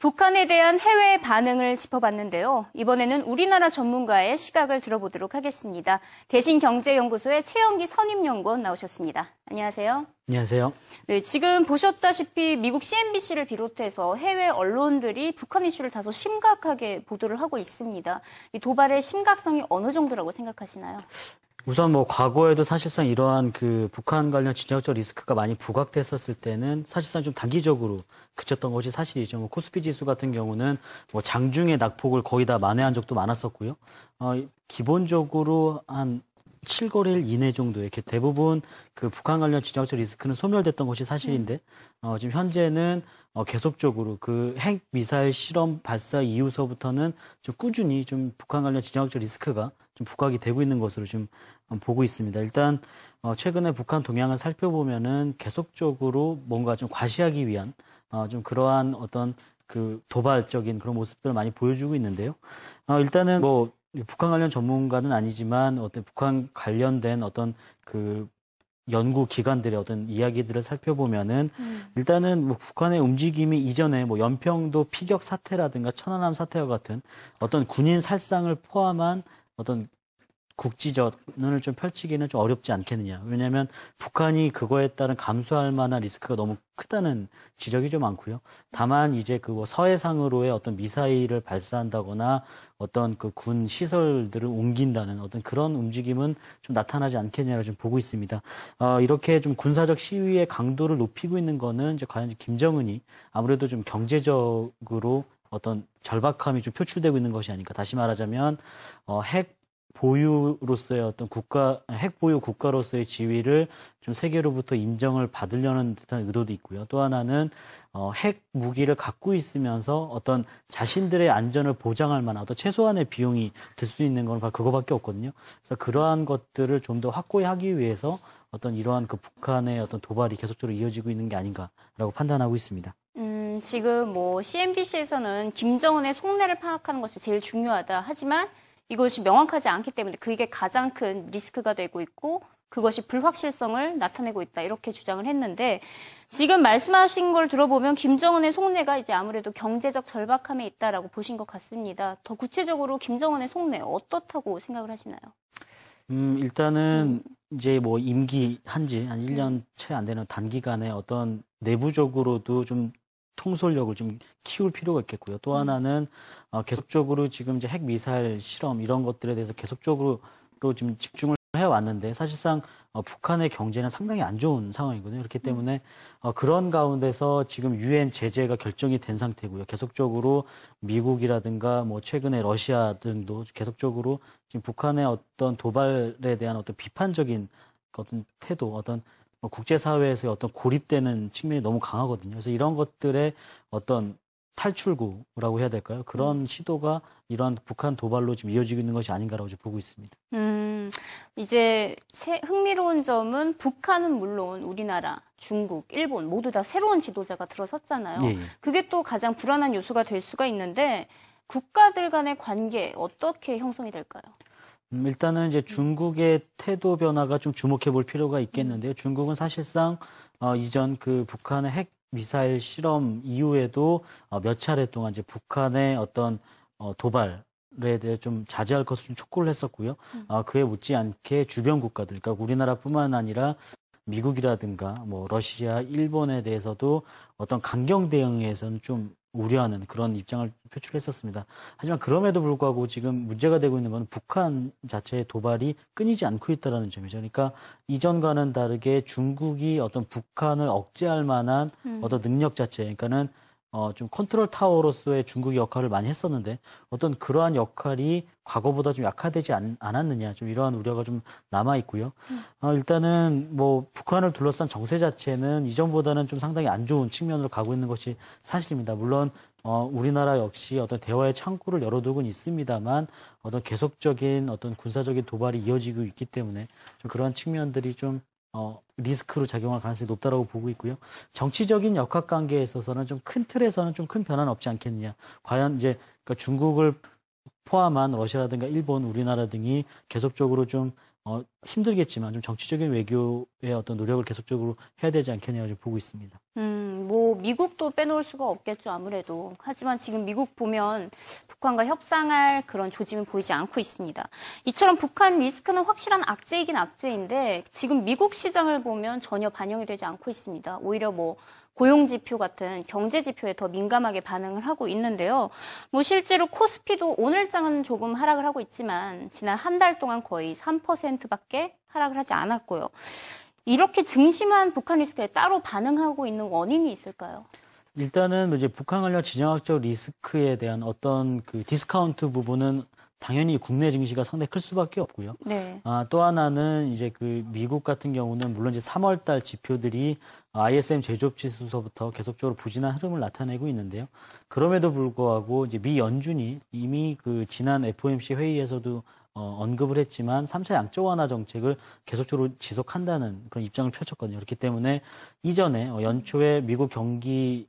북한에 대한 해외 반응을 짚어봤는데요. 이번에는 우리나라 전문가의 시각을 들어보도록 하겠습니다. 대신경제연구소의 최영기 선임연구원 나오셨습니다. 안녕하세요. 안녕하세요. 네, 지금 보셨다시피 미국 CNBC를 비롯해서 해외 언론들이 북한 이슈를 다소 심각하게 보도를 하고 있습니다. 이 도발의 심각성이 어느 정도라고 생각하시나요? 우선 뭐 과거에도 사실상 이러한 그 북한 관련 지정학적 리스크가 많이 부각됐었을 때는 사실상 좀 단기적으로 그쳤던 것이 사실이죠. 뭐 코스피 지수 같은 경우는 뭐 장중에 낙폭을 거의 다 만회한 적도 많았었고요. 어, 기본적으로 한 7거래일 이내 정도에 이렇게 대부분 그 북한 관련 지정학적 리스크는 소멸됐던 것이 사실인데 어, 지금 현재는 어, 계속적으로 그 핵 미사일 실험 발사 이후서부터는 좀 꾸준히 좀 북한 관련 지정학적 리스크가 좀 부각이 되고 있는 것으로 좀 보고 있습니다. 일단 어, 최근에 북한 동향을 살펴보면은 계속적으로 뭔가 좀 과시하기 위한 어, 좀 그러한 어떤 그 도발적인 그런 모습들을 많이 보여주고 있는데요. 어, 일단은 뭐 북한 관련 전문가는 아니지만 어떤 북한 관련된 어떤 그 연구 기관들의 어떤 이야기들을 살펴보면은 음. 일단은 뭐 북한의 움직임이 이전에 뭐 연평도 피격 사태라든가 천안함 사태와 같은 어떤 군인 살상을 포함한 어떤 국지전을 좀 펼치기는 좀 어렵지 않겠느냐. 왜냐하면 북한이 그거에 따른 감수할 만한 리스크가 너무 크다는 지적이 좀 많고요. 다만 이제 그뭐 서해상으로의 어떤 미사일을 발사한다거나 어떤 그 군 시설들을 옮긴다는 어떤 그런 움직임은 좀 나타나지 않겠냐고 좀 보고 있습니다. 어, 이렇게 좀 군사적 시위의 강도를 높이고 있는 거는 이제 과연 김정은이 아무래도 좀 경제적으로 어떤 절박함이 좀 표출되고 있는 것이 아닐까. 다시 말하자면 어, 핵 보유로서의 어떤 국가 핵 보유 국가로서의 지위를 좀 세계로부터 인정을 받으려는 듯한 의도도 있고요. 또 하나는 어, 핵 무기를 갖고 있으면서 어떤 자신들의 안전을 보장할 만한 어떤 최소한의 비용이 들 수 있는 건 바로 그거밖에 없거든요. 그래서 그러한 것들을 좀 더 확고히 하기 위해서 어떤 이러한 그 북한의 어떤 도발이 계속적으로 이어지고 있는 게 아닌가라고 판단하고 있습니다. 음, 지금 뭐 CNBC에서는 김정은의 속내를 파악하는 것이 제일 중요하다. 하지만 이것이 명확하지 않기 때문에 그게 가장 큰 리스크가 되고 있고 그것이 불확실성을 나타내고 있다 이렇게 주장을 했는데 지금 말씀하신 걸 들어보면 김정은의 속내가 이제 아무래도 경제적 절박함에 있다라고 보신 것 같습니다. 더 구체적으로 김정은의 속내 어떻다고 생각을 하시나요? 음, 일단은 음. 이제 뭐 임기 한지 한 1년 채 안 되는 단기간에 어떤 내부적으로도 좀 통솔력을 좀 키울 필요가 있겠고요. 또 음. 하나는 어, 계속적으로 지금 이제 핵 미사일 실험 이런 것들에 대해서 계속적으로 좀 집중을 해왔는데 사실상 어, 북한의 경제는 상당히 안 좋은 상황이거든요. 그렇기 음. 때문에 어, 그런 가운데서 지금 유엔 제재가 결정이 된 상태고요. 계속적으로 미국이라든가 뭐 최근에 러시아 등도 계속적으로 지금 북한의 어떤 도발에 대한 어떤 비판적인 어떤 태도, 어떤 뭐 국제사회에서의 어떤 고립되는 측면이 너무 강하거든요. 그래서 이런 것들의 어떤 탈출구라고 해야 될까요? 그런 음. 시도가 이러한 북한 도발로 지금 이어지고 있는 것이 아닌가라고 보고 있습니다. 음, 이제 새, 흥미로운 점은 북한은 물론 우리나라, 중국, 일본 모두 다 새로운 지도자가 들어섰잖아요. 예, 예. 그게 또 가장 불안한 요소가 될 수가 있는데 국가들 간의 관계 어떻게 형성이 될까요? 음, 일단은 이제 중국의 태도 변화가 좀 주목해 볼 필요가 있겠는데요. 중국은 사실상 어, 이전 그 북한의 핵 미사일 실험 이후에도 어, 몇 차례 동안 이제 북한의 어떤 어, 도발 에 대해 좀 자제할 것을 좀 촉구를 했었고요. 음. 어, 그에 못지않게 주변 국가들, 그러니까 우리나라뿐만 아니라 미국이라든가 뭐 러시아, 일본에 대해서도 어떤 강경 대응에서는 좀 우려하는 그런 입장을 표출했었습니다. 하지만 그럼에도 불구하고 지금 문제가 되고 있는 것은 북한 자체의 도발이 끊이지 않고 있다는 점이죠. 그러니까 이전과는 다르게 중국이 어떤 북한을 억제할 만한 음. 어떤 능력 자체, 그러니까는 어, 좀 컨트롤 타워로서의 중국의 역할을 많이 했었는데 어떤 그러한 역할이 과거보다 좀 약화되지 않, 않았느냐 좀 이러한 우려가 좀 남아 있고요. 음. 어, 일단은 뭐 북한을 둘러싼 정세 자체는 이전보다는 좀 상당히 안 좋은 측면으로 가고 있는 것이 사실입니다. 물론 어, 우리나라 역시 어떤 대화의 창구를 열어두고는 있습니다만 어떤 계속적인 어떤 군사적인 도발이 이어지고 있기 때문에 좀 그러한 측면들이 좀 어, 리스크로 작용할 가능성이 높다라고 보고 있고요. 정치적인 역학 관계에 있어서는 좀 큰 틀에서는 좀 큰 변화는 없지 않겠느냐. 과연 이제 그러니까 중국을 포함한 러시아라든가 일본, 우리나라 등이 계속적으로 좀 어, 어, 힘들겠지만 좀 정치적인 외교의 어떤 노력을 계속적으로 해야 되지 않겠냐 고 보고 있습니다. 음, 뭐 미국도 빼놓을 수가 없겠죠 아무래도. 하지만 지금 미국 보면 북한과 협상할 그런 조짐은 보이지 않고 있습니다. 이처럼 북한 리스크는 확실한 악재이긴 악재인데 지금 미국 시장을 보면 전혀 반영이 되지 않고 있습니다. 오히려 뭐 고용 지표 같은 경제 지표에 더 민감하게 반응을 하고 있는데요. 뭐 실제로 코스피도 오늘장은 조금 하락을 하고 있지만 지난 한 달 동안 거의 3%밖에 하락을 하지 않았고요. 이렇게 증시만 북한 리스크에 따로 반응하고 있는 원인이 있을까요? 일단은 뭐 이제 북한 관련 지정학적 리스크에 대한 어떤 그 디스카운트 부분은 당연히 국내 증시가 상당히 클 수밖에 없고요. 네. 아, 또 하나는 이제 그 미국 같은 경우는 물론 이제 3월 달 지표들이 ISM 제조업 지수서부터 계속적으로 부진한 흐름을 나타내고 있는데요. 그럼에도 불구하고 이제 미 연준이 이미 그 지난 FOMC 회의에서도 어, 언급을 했지만 3차 양적 완화 정책을 계속적으로 지속한다는 그런 입장을 펼쳤거든요. 그렇기 때문에 이전에 어, 연초에 미국 경기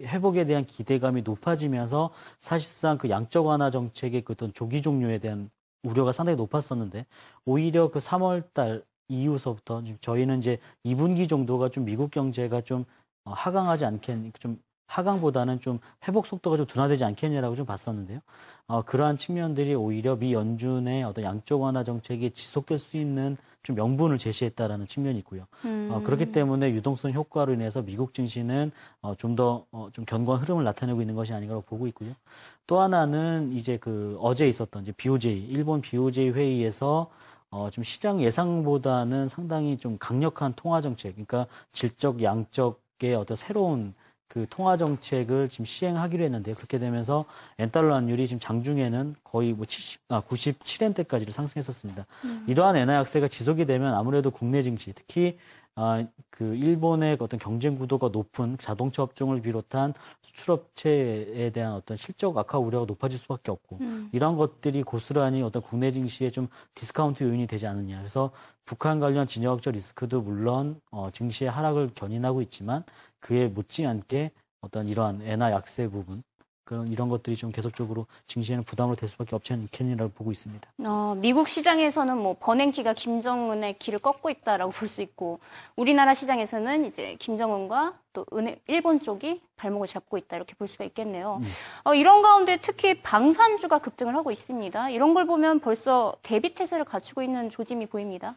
회복에 대한 기대감이 높아지면서 사실상 그 양적 완화 정책의 그 어떤 조기 종료에 대한 우려가 상당히 높았었는데 오히려 그 3월 달 이후서부터 저희는 이제 2분기 정도가 좀 미국 경제가 좀 어, 하강하지 않겠, 좀 하강보다는 좀 회복 속도가 좀 둔화되지 않겠냐라고 좀 봤었는데요. 어, 그러한 측면들이 오히려 미 연준의 어떤 양적 완화 정책이 지속될 수 있는 좀 명분을 제시했다라는 측면이 있고요. 음. 어, 그렇기 때문에 유동성 효과로 인해서 미국 증시는 어, 좀더 어, 좀 견고한 흐름을 나타내고 있는 것이 아닌가라고 보고 있고요. 또 하나는 이제 그 어제 있었던 이제 BOJ 일본 BOJ 회의에서 어, 좀 시장 예상보다는 상당히 좀 강력한 통화 정책, 그러니까 질적, 양적의 어떤 새로운 그 통화 정책을 지금 시행하기로 했는데 그렇게 되면서 엔달러 환율이 지금 장중에는 거의 뭐 70, 아, 97엔대까지를 상승했었습니다. 음. 이러한 엔화 약세가 지속이 되면 아무래도 국내 증시, 특히 아, 그 일본의 어떤 경쟁 구도가 높은 자동차 업종을 비롯한 수출업체에 대한 어떤 실적 악화 우려가 높아질 수밖에 없고 음. 이런 것들이 고스란히 어떤 국내 증시에 좀 디스카운트 요인이 되지 않느냐. 그래서 북한 관련 지정학적 리스크도 물론 어, 증시의 하락을 견인하고 있지만 그에 못지않게 어떤 이러한 엔화 약세 부분 그런 이런 것들이 좀 계속적으로 증시에는 부담으로 될 수밖에 없지 않겠느냐고 보고 있습니다. 어, 미국 시장에서는 뭐 버냉키가 김정은의 길을 꺾고 있다라고 볼 수 있고 우리나라 시장에서는 이제 김정은과 또 은행, 일본 쪽이 발목을 잡고 있다 이렇게 볼 수가 있겠네요. 네. 어, 이런 가운데 특히 방산주가 급등을 하고 있습니다. 이런 걸 보면 벌써 대비 태세를 갖추고 있는 조짐이 보입니다.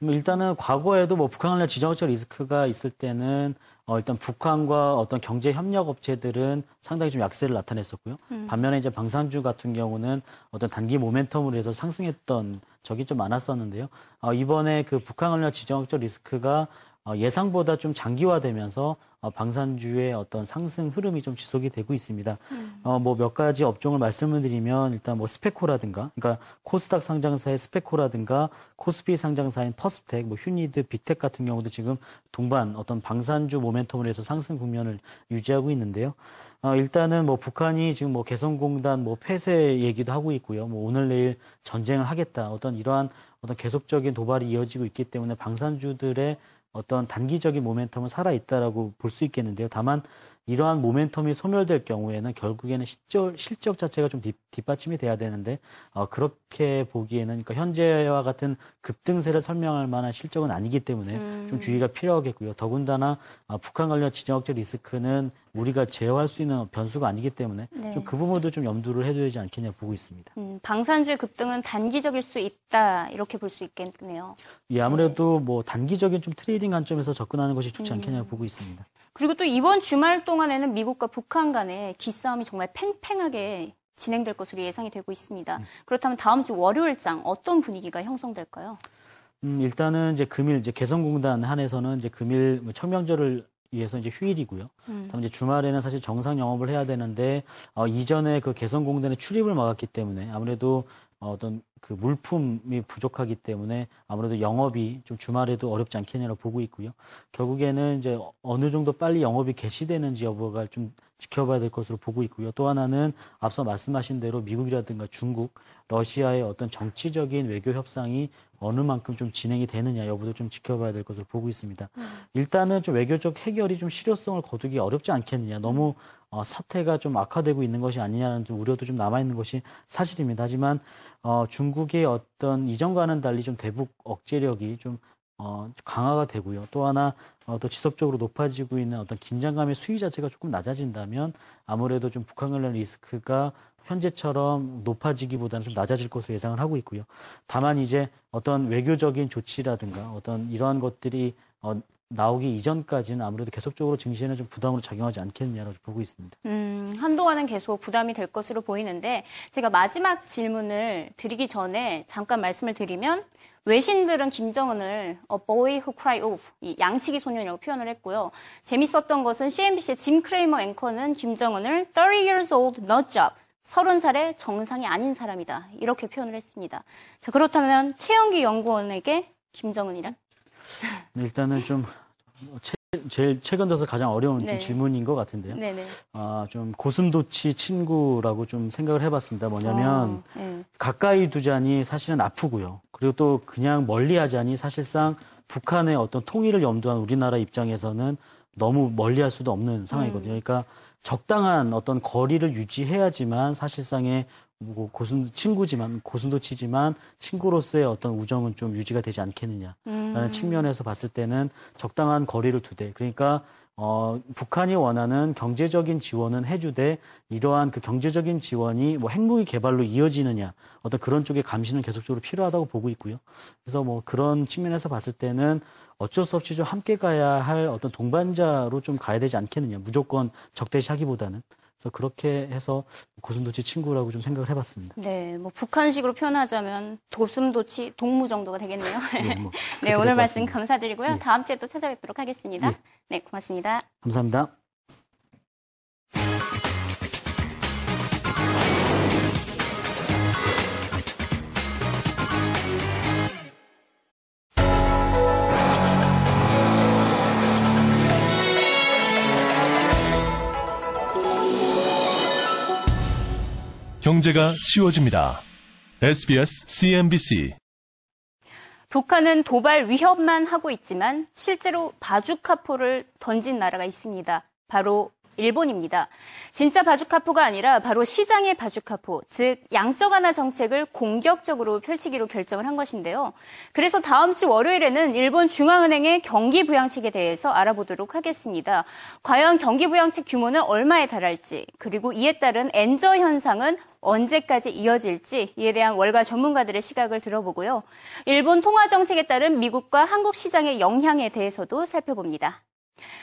뭐 일단은 과거에도 뭐 북한 관련 지정학적 리스크가 있을 때는 어, 일단 북한과 어떤 경제 협력 업체들은 상당히 좀 약세를 나타냈었고요. 음. 반면에 이제 방산주 같은 경우는 어떤 단기 모멘텀으로 해서 상승했던 적이 좀 많았었는데요. 어, 이번에 그 북한 관련 지정학적 리스크가 어, 예상보다 좀 장기화되면서 어, 방산주의 어떤 상승 흐름이 좀 지속이 되고 있습니다. 음. 어, 뭐 몇 가지 업종을 말씀을 드리면 일단 뭐 스페코라든가, 그러니까 코스닥 상장사의 스페코라든가 코스피 상장사인 퍼스텍, 뭐 휴니드, 빅텍 같은 경우도 지금 동반 어떤 방산주 모멘텀을 해서 상승 국면을 유지하고 있는데요. 어, 일단은 뭐 북한이 지금 뭐 개성공단 뭐 폐쇄 얘기도 하고 있고요. 뭐 오늘 내일 전쟁을 하겠다. 어떤 이러한 어떤 계속적인 도발이 이어지고 있기 때문에 방산주들의 어떤 단기적인 모멘텀은 살아있다라고 볼 수 있겠는데요. 다만 이러한 모멘텀이 소멸될 경우에는 결국에는 실적, 실적 자체가 좀 뒷, 받침이 돼야 되는데 어, 그렇게 보기에는 그러니까 현재와 같은 급등세를 설명할 만한 실적은 아니기 때문에 음. 좀 주의가 필요하겠고요. 더군다나 어, 북한 관련 지정학적 리스크는 우리가 제어할 수 있는 변수가 아니기 때문에 네. 좀그 부분도 좀 염두를 해둬야 되지 않겠냐 보고 있습니다. 음, 방산주의 급등은 단기적일 수 있다 이렇게 볼 수 있겠네요. 예, 아무래도 네. 뭐 단기적인 좀 트레이딩 관점에서 접근하는 것이 좋지 음. 않겠냐 보고 있습니다. 그리고 또 이번 주말 동안에는 미국과 북한 간의 기싸움이 정말 팽팽하게 진행될 것으로 예상이 되고 있습니다. 음. 그렇다면 다음 주 월요일장 어떤 분위기가 형성될까요? 음, 일단은 이제 금일 이제 개성공단 한에서는 이제 금일 뭐 청명절을 위해서 이제 휴일이고요. 음. 다음 이제 주말에는 사실 정상 영업을 해야 되는데 어, 이전에 그 개성공단의 출입을 막았기 때문에 아무래도 어떤 그 물품이 부족하기 때문에 아무래도 영업이 좀 주말에도 어렵지 않겠냐고 보고 있고요. 결국에는 이제 어느 정도 빨리 영업이 개시되는지 여부가 좀 지켜봐야 될 것으로 보고 있고요. 또 하나는 앞서 말씀하신 대로 미국이라든가 중국, 러시아의 어떤 정치적인 외교 협상이 어느 만큼 좀 진행이 되느냐 여부도 좀 지켜봐야 될 것으로 보고 있습니다. 음. 일단은 좀 외교적 해결이 좀 실효성을 거두기 어렵지 않겠느냐. 너무 어, 사태가 좀 악화되고 있는 것이 아니냐는 좀 우려도 좀 남아 있는 것이 사실입니다. 하지만 어, 중국의 어떤 이전과는 달리 좀 대북 억제력이 좀 어, 강화가 되고요. 또 하나 어, 또 지속적으로 높아지고 있는 어떤 긴장감의 수위 자체가 조금 낮아진다면 아무래도 좀 북한 관련 리스크가 현재처럼 높아지기보다는 좀 낮아질 것으로 예상을 하고 있고요. 다만 이제 어떤 외교적인 조치라든가 어떤 이러한 것들이 어, 나오기 이전까지는 아무래도 계속적으로 증시에는 좀 부담으로 작용하지 않겠느냐라고 보고 있습니다. 음, 한동안은 계속 부담이 될 것으로 보이는데 제가 마지막 질문을 드리기 전에 잠깐 말씀을 드리면 외신들은 김정은을 a boy who cry wolf, 이 양치기 소년이라고 표현을 했고요. 재밌었던 것은 CNBC의 짐 크레이머 앵커는 김정은을 30 years old nut job, 30살의 정상이 아닌 사람이다. 이렇게 표현을 했습니다. 자, 그렇다면 최영기 연구원에게 김정은이란? 일단은 좀 최, 제일 최근 들어서 가장 어려운 좀 네. 질문인 것 같은데요. 네네. 아, 좀 고슴도치 친구라고 좀 생각을 해봤습니다. 뭐냐면 어, 네. 가까이 두자니 사실은 아프고요. 그리고 또 그냥 멀리 하자니 사실상 북한의 어떤 통일을 염두한 우리나라 입장에서는 너무 멀리 할 수도 없는 상황이거든요. 그러니까 적당한 어떤 거리를 유지해야지만 사실상의 뭐 고순 친구지만 고순도치지만 친구로서의 어떤 우정은 좀 유지가 되지 않겠느냐라는 음. 측면에서 봤을 때는 적당한 거리를 두되 그러니까 어, 북한이 원하는 경제적인 지원은 해주되 이러한 그 경제적인 지원이 뭐 핵무기 개발로 이어지느냐 어떤 그런 쪽의 감시는 계속적으로 필요하다고 보고 있고요. 그래서 뭐 그런 측면에서 봤을 때는 어쩔 수 없이 좀 함께 가야 할 어떤 동반자로 좀 가야 되지 않겠느냐 무조건 적대시하기보다는 그래서 그렇게 해서 고슴도치 친구라고 좀 생각을 해봤습니다. 네, 뭐 북한식으로 표현하자면 도슴도치 동무 정도가 되겠네요. 예, 뭐 네, 오늘 말씀. 감사드리고요. 예. 다음 주에 또 찾아뵙도록 하겠습니다. 예. 네, 고맙습니다. 감사합니다. 경제가 쉬워집니다. SBS CNBC 북한은 도발 위협만 하고 있지만 실제로 바주카포를 던진 나라가 있습니다. 바로 일본입니다. 진짜 바주카포가 아니라 바로 시장의 바주카포, 즉 양적 완화 정책을 공격적으로 펼치기로 결정을 한 것인데요. 그래서 다음 주 월요일에는 일본 중앙은행의 경기 부양책에 대해서 알아보도록 하겠습니다. 과연 경기 부양책 규모는 얼마에 달할지, 그리고 이에 따른 엔저 현상은 언제까지 이어질지 이에 대한 월가 전문가들의 시각을 들어보고요. 일본 통화 정책에 따른 미국과 한국 시장의 영향에 대해서도 살펴봅니다.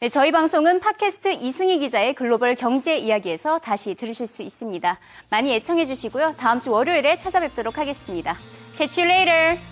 네, 저희 방송은 팟캐스트 이승희 기자의 글로벌 경제 이야기에서 다시 들으실 수 있습니다. 많이 애청해 주시고요. 다음 주 월요일에 찾아뵙도록 하겠습니다. Catch you later!